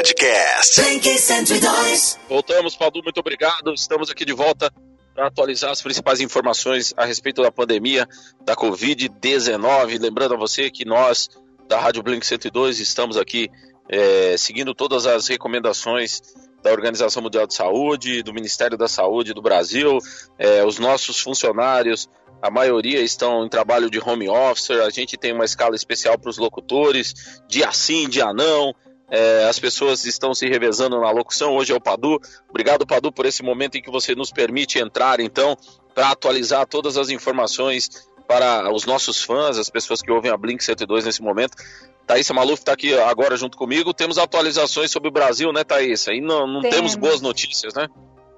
Podcast. Blink 102. Voltamos, Padu, muito obrigado. Estamos aqui de volta para atualizar as principais informações a respeito da pandemia da Covid-19. Lembrando a você que nós, da Rádio Blink 102, estamos aqui é, seguindo todas as recomendações da Organização Mundial de Saúde, do Ministério da Saúde do Brasil, é, os nossos funcionários, a maioria estão em trabalho de home office, a gente tem uma escala especial para os locutores, dia sim, dia não, é, as pessoas estão se revezando na locução. Hoje é o Padu. Obrigado, Padu, por esse momento em que você nos permite entrar, então, para atualizar todas as informações para os nossos fãs, as pessoas que ouvem a Blink 102 nesse momento. Thaisa Maluf está aqui agora junto comigo. Temos atualizações sobre o Brasil, né, Thaisa? E não, não temos. temos boas notícias, né?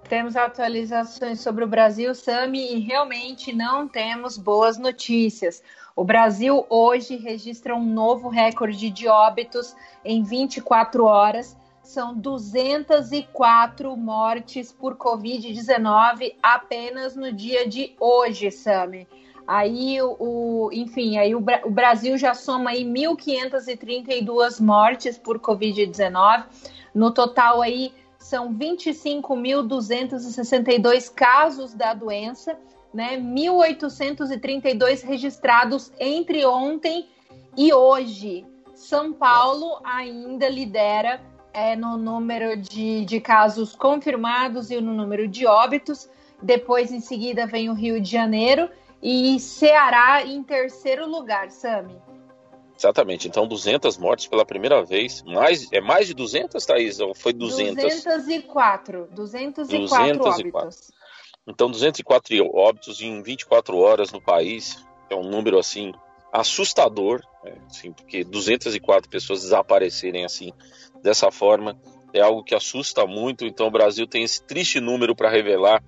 Temos atualizações sobre o Brasil, Sami, e realmente não temos boas notícias. O Brasil hoje registra um novo recorde de óbitos em 24 horas. São 204 mortes por Covid-19 apenas no dia de hoje, Sami. Aí, o, enfim, aí o, o Brasil já soma aí 1.532 mortes por Covid-19. No total aí são 25.262 casos da doença, né? 1.832 registrados entre ontem e hoje. São Paulo ainda lidera é, no número de, de casos confirmados e no número de óbitos. Depois, em seguida, vem o Rio de Janeiro e Ceará em terceiro lugar, Sami. Exatamente. Então, 200 mortes pela primeira vez. Mais, é mais de 200, Thaís? Ou foi 200? 204. 204, 204. óbitos. Então, 204 óbitos em 24 horas no país. É um número, assim, assustador. Né? Assim, porque 204 pessoas desaparecerem assim, dessa forma, é algo que assusta muito. Então, o Brasil tem esse triste número para revelar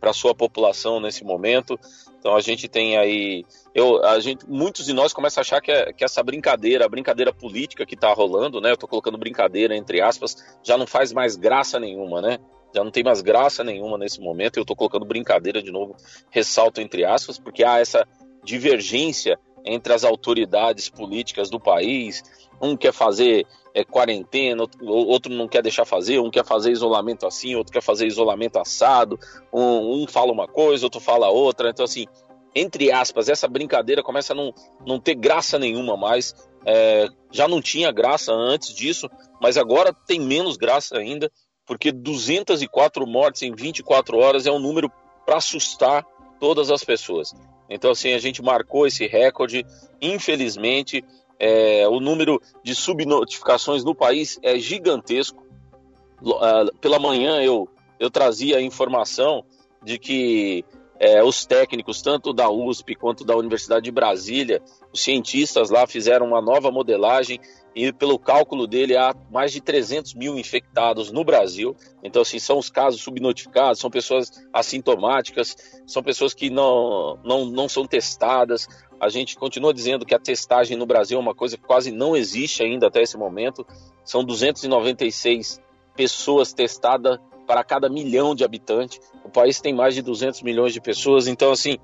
para sua população nesse momento. Então a gente tem aí, eu, a gente, muitos de nós começam a achar que, é, que essa brincadeira, a brincadeira política que está rolando, né? Eu estou colocando brincadeira entre aspas, já não faz mais graça nenhuma, né? Já não tem mais graça nenhuma nesse momento. Eu estou colocando brincadeira de novo, ressalto entre aspas, porque há essa divergência entre as autoridades políticas do país. Um quer fazer é, quarentena, outro não quer deixar fazer, um quer fazer isolamento assim, outro quer fazer isolamento assado, um, um fala uma coisa, outro fala outra. Então, assim, entre aspas, essa brincadeira começa a não, não ter graça nenhuma mais. É, já não tinha graça antes disso, mas agora tem menos graça ainda, porque 204 mortes em 24 horas é um número para assustar todas as pessoas. Então, assim, a gente marcou esse recorde. Infelizmente, é, o número de subnotificações no país é gigantesco. Uh, pela manhã eu, eu trazia a informação de que é, os técnicos, tanto da USP quanto da Universidade de Brasília, os cientistas lá fizeram uma nova modelagem e, pelo cálculo dele, há mais de 300 mil infectados no Brasil. Então, assim, são os casos subnotificados, são pessoas assintomáticas, são pessoas que não, não, não são testadas. A gente continua dizendo que a testagem no Brasil é uma coisa que quase não existe ainda até esse momento. São 296 pessoas testadas para cada milhão de habitantes. O país tem mais de 200 milhões de pessoas, então assim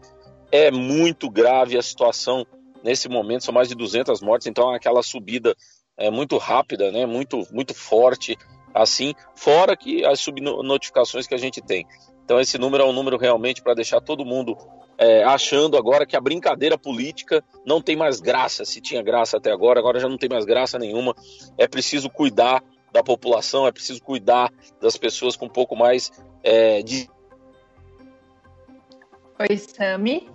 é muito grave a situação nesse momento. São mais de 200 mortes, então aquela subida é muito rápida, né? Muito muito forte assim. Fora que as subnotificações que a gente tem. Então esse número é um número realmente para deixar todo mundo é, achando agora que a brincadeira política não tem mais graça. Se tinha graça até agora, agora já não tem mais graça nenhuma. É preciso cuidar da população, é preciso cuidar das pessoas com um pouco mais é, de. Oi, Sami.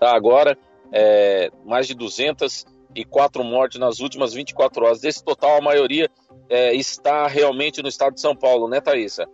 Tá, agora, é, mais de 204 mortes nas últimas 24 horas. Desse total, a maioria é, está realmente no estado de São Paulo, né, Thaisa?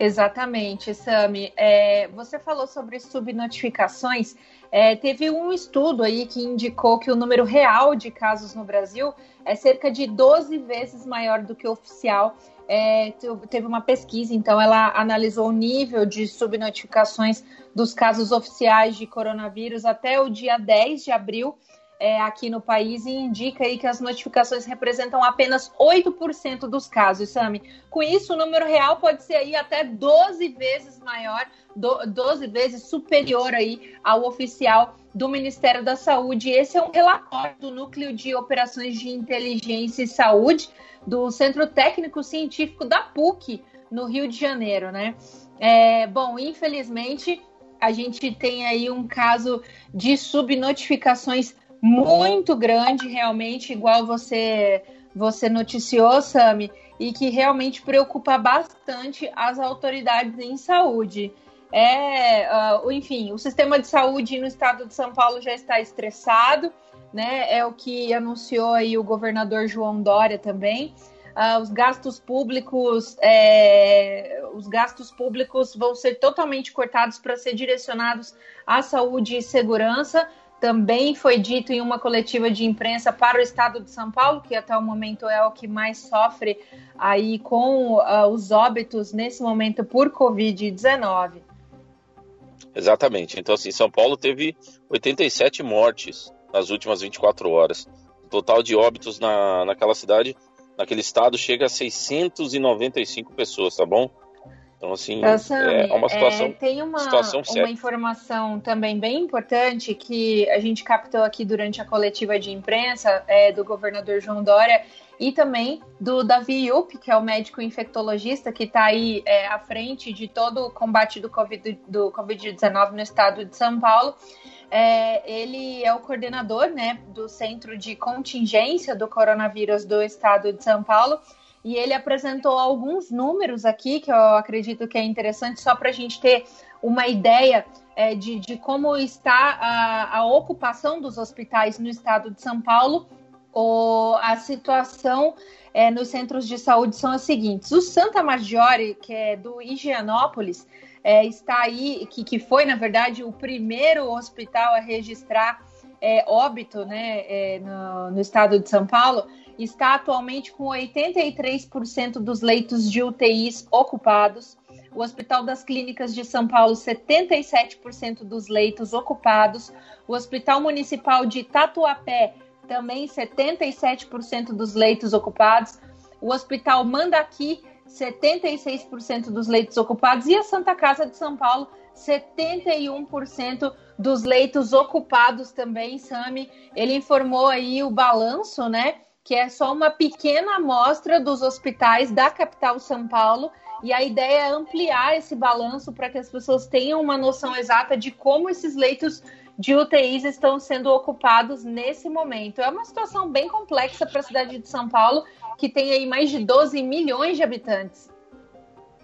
Exatamente, Sami. É, você falou sobre subnotificações. É, teve um estudo aí que indicou que o número real de casos no Brasil é cerca de 12 vezes maior do que o oficial. É, teve uma pesquisa, então ela analisou o nível de subnotificações dos casos oficiais de coronavírus até o dia 10 de abril. É, aqui no país e indica aí que as notificações representam apenas 8% dos casos, Sami. Com isso, o número real pode ser aí até 12 vezes maior, 12 vezes superior aí ao oficial do Ministério da Saúde. Esse é um relatório do Núcleo de Operações de Inteligência e Saúde do Centro Técnico Científico da PUC, no Rio de Janeiro, né? É, bom, infelizmente, a gente tem aí um caso de subnotificações muito grande, realmente, igual você, você noticiou, Sami, e que realmente preocupa bastante as autoridades em saúde. É, uh, enfim, o sistema de saúde no estado de São Paulo já está estressado, né? É o que anunciou aí o governador João Dória também. Uh, os gastos públicos, é, os gastos públicos vão ser totalmente cortados para ser direcionados à saúde e segurança também foi dito em uma coletiva de imprensa para o estado de São Paulo, que até o momento é o que mais sofre aí com uh, os óbitos nesse momento por Covid-19. Exatamente. Então, assim, São Paulo teve 87 mortes nas últimas 24 horas. O total de óbitos na, naquela cidade, naquele estado, chega a 695 pessoas, tá bom? Então, assim, é uma situação. É, tem uma, situação uma informação também bem importante que a gente captou aqui durante a coletiva de imprensa é, do governador João Dória e também do Davi Yup, que é o médico infectologista que está aí é, à frente de todo o combate do Covid-19 do COVID no estado de São Paulo. É, ele é o coordenador né, do Centro de Contingência do Coronavírus do estado de São Paulo e ele apresentou alguns números aqui que eu acredito que é interessante só para a gente ter uma ideia é, de, de, como está a, a, ocupação dos hospitais no estado de São Paulo. ou a situação é, nos centros de saúde são as seguintes: o Santa Maggiore, que é do Higienópolis, é, está aí, que, que foi, na verdade, o primeiro hospital a registrar é, óbito né, é, no, no estado de São Paulo está atualmente com 83% dos leitos de UTIs ocupados. O Hospital das Clínicas de São Paulo, 77% dos leitos ocupados. O Hospital Municipal de Tatuapé, também 77% dos leitos ocupados. O Hospital Mandaqui, 76% dos leitos ocupados. E a Santa Casa de São Paulo, 71% dos leitos ocupados também, Sami. Ele informou aí o balanço, né? Que é só uma pequena amostra dos hospitais da capital São Paulo. E a ideia é ampliar esse balanço para que as pessoas tenham uma noção exata de como esses leitos de UTIs estão sendo ocupados nesse momento. É uma situação bem complexa para a cidade de São Paulo, que tem aí mais de 12 milhões de habitantes.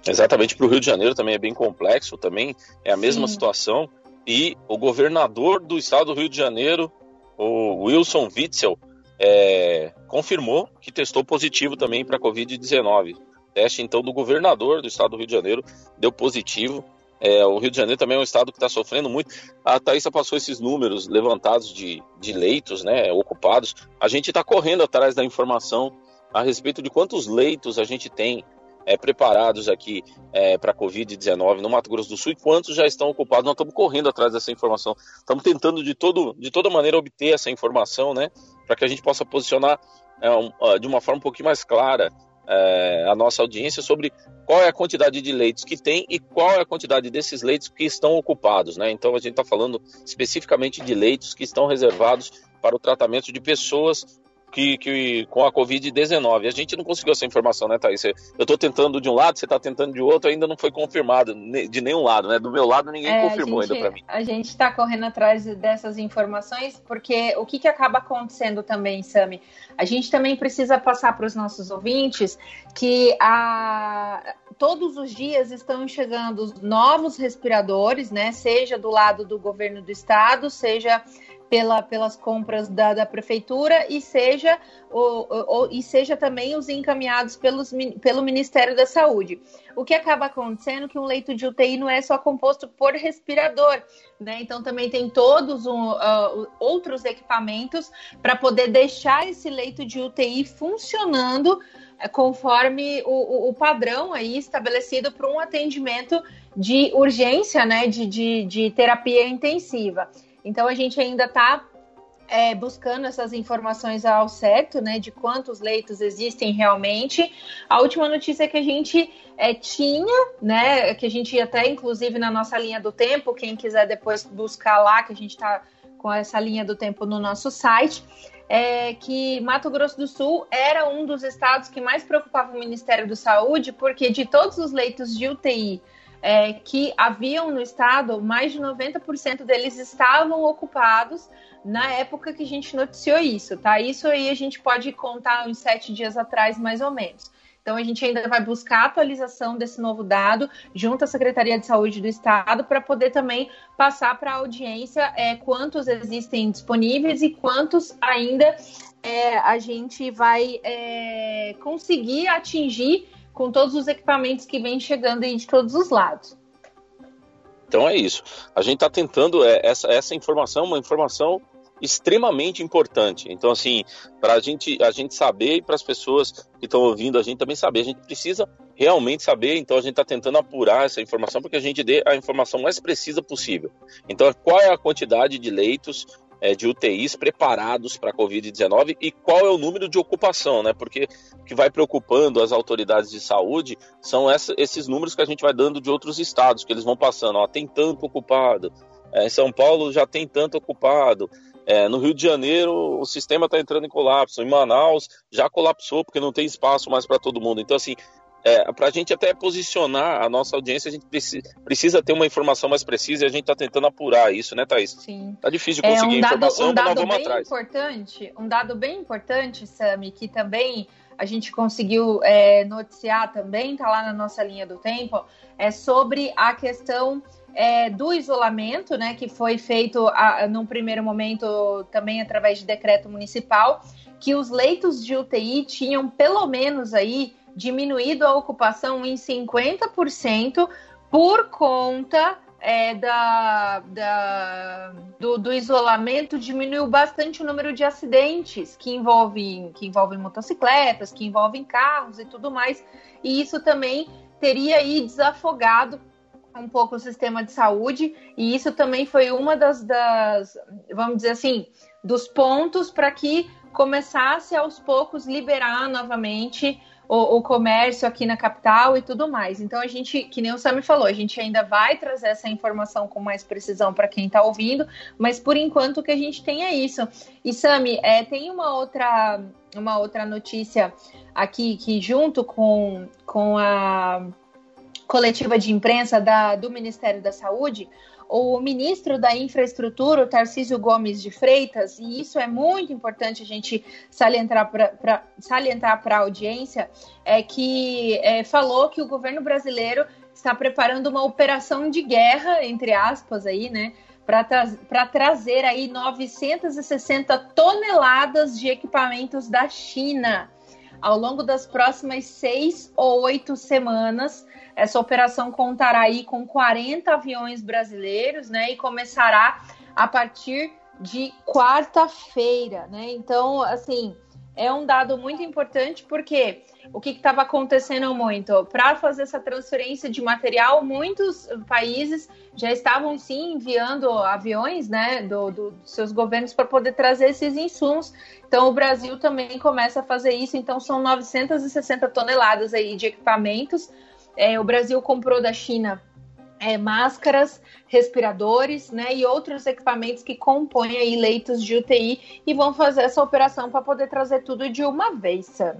Exatamente, para o Rio de Janeiro também é bem complexo, também é a mesma Sim. situação. E o governador do estado do Rio de Janeiro, o Wilson Witzel, é, confirmou que testou positivo também para Covid-19. Teste, então, do governador do estado do Rio de Janeiro deu positivo. É, o Rio de Janeiro também é um estado que está sofrendo muito. A Thaisa passou esses números levantados de, de leitos né, ocupados. A gente está correndo atrás da informação a respeito de quantos leitos a gente tem é, preparados aqui é, para a Covid-19 no Mato Grosso do Sul e quantos já estão ocupados. Nós estamos correndo atrás dessa informação. Estamos tentando de, todo, de toda maneira obter essa informação, né? para que a gente possa posicionar é, um, de uma forma um pouquinho mais clara é, a nossa audiência sobre qual é a quantidade de leitos que tem e qual é a quantidade desses leitos que estão ocupados. Né? Então, a gente está falando especificamente de leitos que estão reservados para o tratamento de pessoas que, que com a Covid-19. A gente não conseguiu essa informação, né, Thaís? Eu estou tentando de um lado, você está tentando de outro, ainda não foi confirmado de nenhum lado, né? Do meu lado, ninguém é, confirmou gente, ainda para mim. A gente está correndo atrás dessas informações, porque o que, que acaba acontecendo também, Sami? A gente também precisa passar para os nossos ouvintes que a, todos os dias estão chegando novos respiradores, né? Seja do lado do governo do estado, seja pela, pelas compras da, da prefeitura e seja, o, o, e seja também os encaminhados pelos, pelo Ministério da Saúde. O que acaba acontecendo é que um leito de UTI não é só composto por respirador, né? Então também tem todos um, uh, outros equipamentos para poder deixar esse leito de UTI funcionando uh, conforme o, o, padrão aí estabelecido para um atendimento de urgência, né? de, de, de terapia intensiva. Então a gente ainda está é, buscando essas informações ao certo, né, de quantos leitos existem realmente. A última notícia que a gente é, tinha, né, que a gente até inclusive na nossa linha do tempo, quem quiser depois buscar lá, que a gente está com essa linha do tempo no nosso site, é que Mato Grosso do Sul era um dos estados que mais preocupava o Ministério da Saúde, porque de todos os leitos de UTI é, que haviam no estado, mais de 90% deles estavam ocupados na época que a gente noticiou isso, tá? Isso aí a gente pode contar uns sete dias atrás, mais ou menos. Então, a gente ainda vai buscar a atualização desse novo dado junto à Secretaria de Saúde do Estado para poder também passar para a audiência é, quantos existem disponíveis e quantos ainda é, a gente vai é, conseguir atingir com todos os equipamentos que vêm chegando aí de todos os lados. Então é isso. A gente está tentando é, essa, essa informação, uma informação extremamente importante. Então, assim, para gente, a gente saber e para as pessoas que estão ouvindo a gente também saber, a gente precisa realmente saber. Então, a gente está tentando apurar essa informação para que a gente dê a informação mais precisa possível. Então, qual é a quantidade de leitos é, de UTIs preparados para a Covid-19 e qual é o número de ocupação, né? Porque o que vai preocupando as autoridades de saúde são essa, esses números que a gente vai dando de outros estados, que eles vão passando, ó, tem tanto ocupado, é, São Paulo já tem tanto ocupado, é, no Rio de Janeiro, o sistema está entrando em colapso. Em Manaus, já colapsou porque não tem espaço mais para todo mundo. Então, assim, é, para a gente até posicionar a nossa audiência, a gente precisa, precisa ter uma informação mais precisa e a gente está tentando apurar isso, né, Thaís? Sim. Tá difícil de conseguir é, um dado, informação, um dado mas nós vamos bem atrás. Importante, um dado bem importante, Sami, que também a gente conseguiu é, noticiar também, tá lá na nossa linha do tempo, é sobre a questão é, do isolamento, né, que foi feito a, num primeiro momento também através de decreto municipal, que os leitos de UTI tinham pelo menos aí diminuído a ocupação em 50% por conta é, da, da do, do, isolamento diminuiu bastante o número de acidentes que envolvem, que envolvem motocicletas, que envolvem carros e tudo mais. E isso também teria aí desafogado um pouco o sistema de saúde, e isso também foi uma das, das vamos dizer assim, dos pontos para que começasse aos poucos liberar novamente o, o, comércio aqui na capital e tudo mais. Então a gente, que nem o Sami falou, a gente ainda vai trazer essa informação com mais precisão para quem está ouvindo, mas por enquanto o que a gente tem é isso. E Sami, é, tem uma outra, uma outra notícia aqui que junto com, com a coletiva de imprensa da, do Ministério da Saúde, o ministro da Infraestrutura, o Tarcísio Gomes de Freitas, e isso é muito importante a gente salientar para salientar a audiência, é que é, falou que o governo brasileiro está preparando uma operação de guerra, entre aspas, aí, né? Para tra trazer aí 960 toneladas de equipamentos da China ao longo das próximas seis ou oito semanas essa operação contará aí com 40 aviões brasileiros, né? E começará a partir de quarta-feira, né? Então, assim, é um dado muito importante porque o que estava acontecendo muito? Para fazer essa transferência de material, muitos países já estavam sim enviando aviões, né, do, do seus governos para poder trazer esses insumos. Então, o Brasil também começa a fazer isso. Então, são 960 toneladas aí de equipamentos é, o Brasil comprou da China é, máscaras, respiradores, né, e outros equipamentos que compõem aí leitos de UTI e vão fazer essa operação para poder trazer tudo de uma vez, Sam.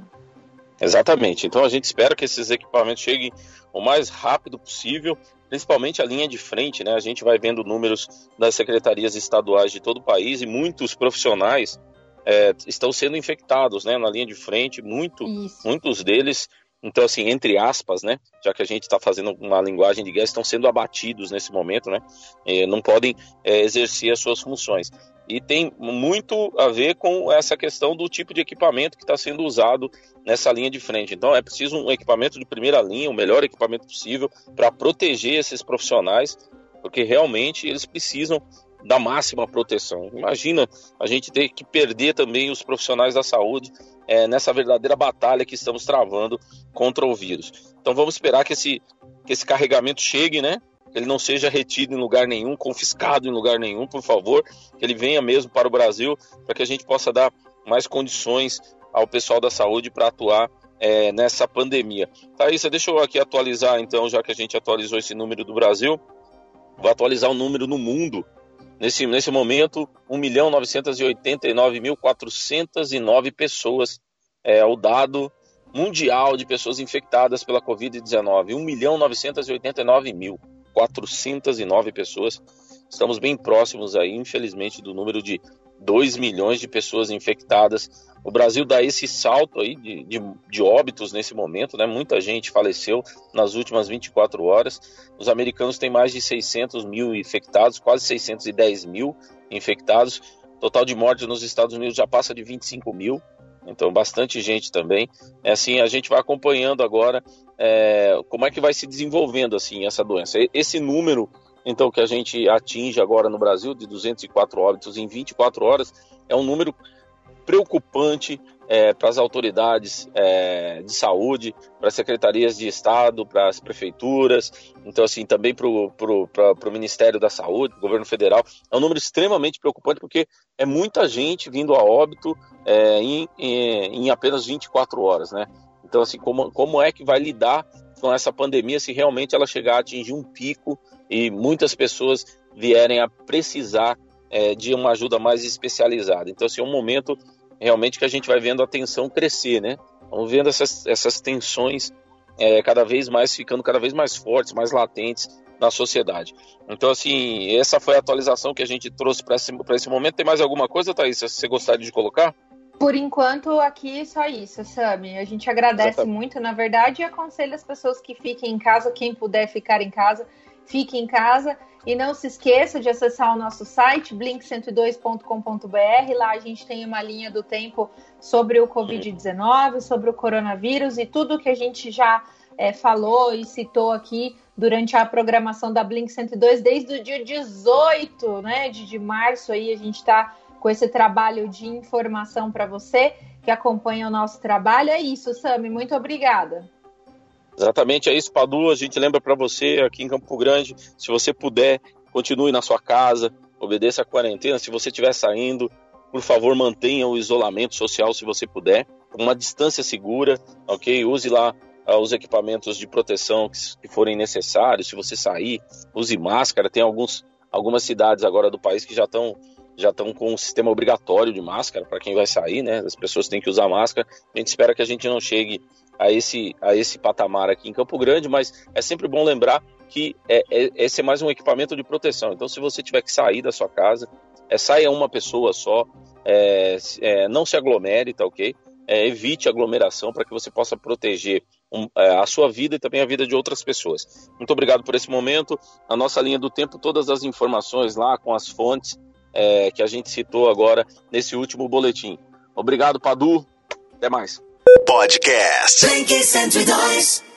Exatamente. Então a gente espera que esses equipamentos cheguem o mais rápido possível, principalmente a linha de frente, né? A gente vai vendo números das secretarias estaduais de todo o país e muitos profissionais é, estão sendo infectados, né? Na linha de frente, muito, muitos deles então, assim, entre aspas, né? Já que a gente está fazendo uma linguagem de guerra, estão sendo abatidos nesse momento, né? E não podem é, exercer as suas funções. E tem muito a ver com essa questão do tipo de equipamento que está sendo usado nessa linha de frente. Então, é preciso um equipamento de primeira linha, o melhor equipamento possível para proteger esses profissionais, porque realmente eles precisam da máxima proteção. Imagina a gente ter que perder também os profissionais da saúde é, nessa verdadeira batalha que estamos travando contra o vírus. Então vamos esperar que esse, que esse carregamento chegue, né? ele não seja retido em lugar nenhum, confiscado em lugar nenhum, por favor, que ele venha mesmo para o Brasil, para que a gente possa dar mais condições ao pessoal da saúde para atuar é, nessa pandemia. Thaisa, deixa eu aqui atualizar, então, já que a gente atualizou esse número do Brasil, vou atualizar o número no mundo. Nesse, nesse momento, 1.989.409 pessoas é o dado mundial de pessoas infectadas pela Covid-19. 1.989.409 pessoas. Estamos bem próximos aí, infelizmente, do número de 2 milhões de pessoas infectadas. O Brasil dá esse salto aí de, de, de, óbitos nesse momento, né? Muita gente faleceu nas últimas 24 horas. Os americanos têm mais de 600 mil infectados, quase 610 mil infectados. total de mortes nos Estados Unidos já passa de 25 mil. Então, bastante gente também. É assim, a gente vai acompanhando agora é, como é que vai se desenvolvendo assim essa doença. Esse número então que a gente atinge agora no Brasil de 204 óbitos em 24 horas é um número preocupante é, para as autoridades é, de saúde, para as secretarias de Estado, para as prefeituras, então assim também para o Ministério da Saúde, governo federal. É um número extremamente preocupante porque é muita gente vindo a óbito é, em, em, em apenas 24 horas, né? Então assim, como, como é que vai lidar com essa pandemia se realmente ela chegar a atingir um pico e muitas pessoas vierem a precisar é, de uma ajuda mais especializada. Então, assim, é um momento realmente que a gente vai vendo a tensão crescer, né? Vamos vendo essas, essas tensões é, cada vez mais ficando cada vez mais fortes, mais latentes na sociedade. Então, assim, essa foi a atualização que a gente trouxe para esse, esse momento. Tem mais alguma coisa, Thaís, se você gostaria de colocar? Por enquanto, aqui só isso, Sami. A gente agradece Exatamente. muito, na verdade, e aconselha as pessoas que fiquem em casa, quem puder ficar em casa, fique em casa. E não se esqueça de acessar o nosso site, blink102.com.br. Lá a gente tem uma linha do tempo sobre o Covid-19, sobre o coronavírus e tudo que a gente já é, falou e citou aqui durante a programação da Blink 102 desde o dia 18 né, de, de março. Aí a gente está com esse trabalho de informação para você que acompanha o nosso trabalho. É isso, Sami. Muito obrigada. Exatamente, é isso, Padu. A gente lembra para você aqui em Campo Grande, se você puder, continue na sua casa, obedeça a quarentena. Se você estiver saindo, por favor, mantenha o isolamento social se você puder, uma distância segura, ok? Use lá uh, os equipamentos de proteção que, que, forem necessários. Se você sair, use máscara. Tem alguns, algumas cidades agora do país que já estão já estão com um sistema obrigatório de máscara para quem vai sair, né? As pessoas têm que usar máscara. A gente espera que a gente não chegue a esse, a esse patamar aqui em Campo Grande, mas é sempre bom lembrar que é, é, esse é mais um equipamento de proteção. Então, se você tiver que sair da sua casa, é, saia uma pessoa só, é, é não se aglomere, tá ok? É, evite aglomeração para que você possa proteger um, é, a sua vida e também a vida de outras pessoas. Muito obrigado por esse momento. A nossa linha do tempo, todas as informações lá com as fontes que a gente citou agora nesse último boletim. Obrigado, Padu. Até mais. Podcast. Blink 102.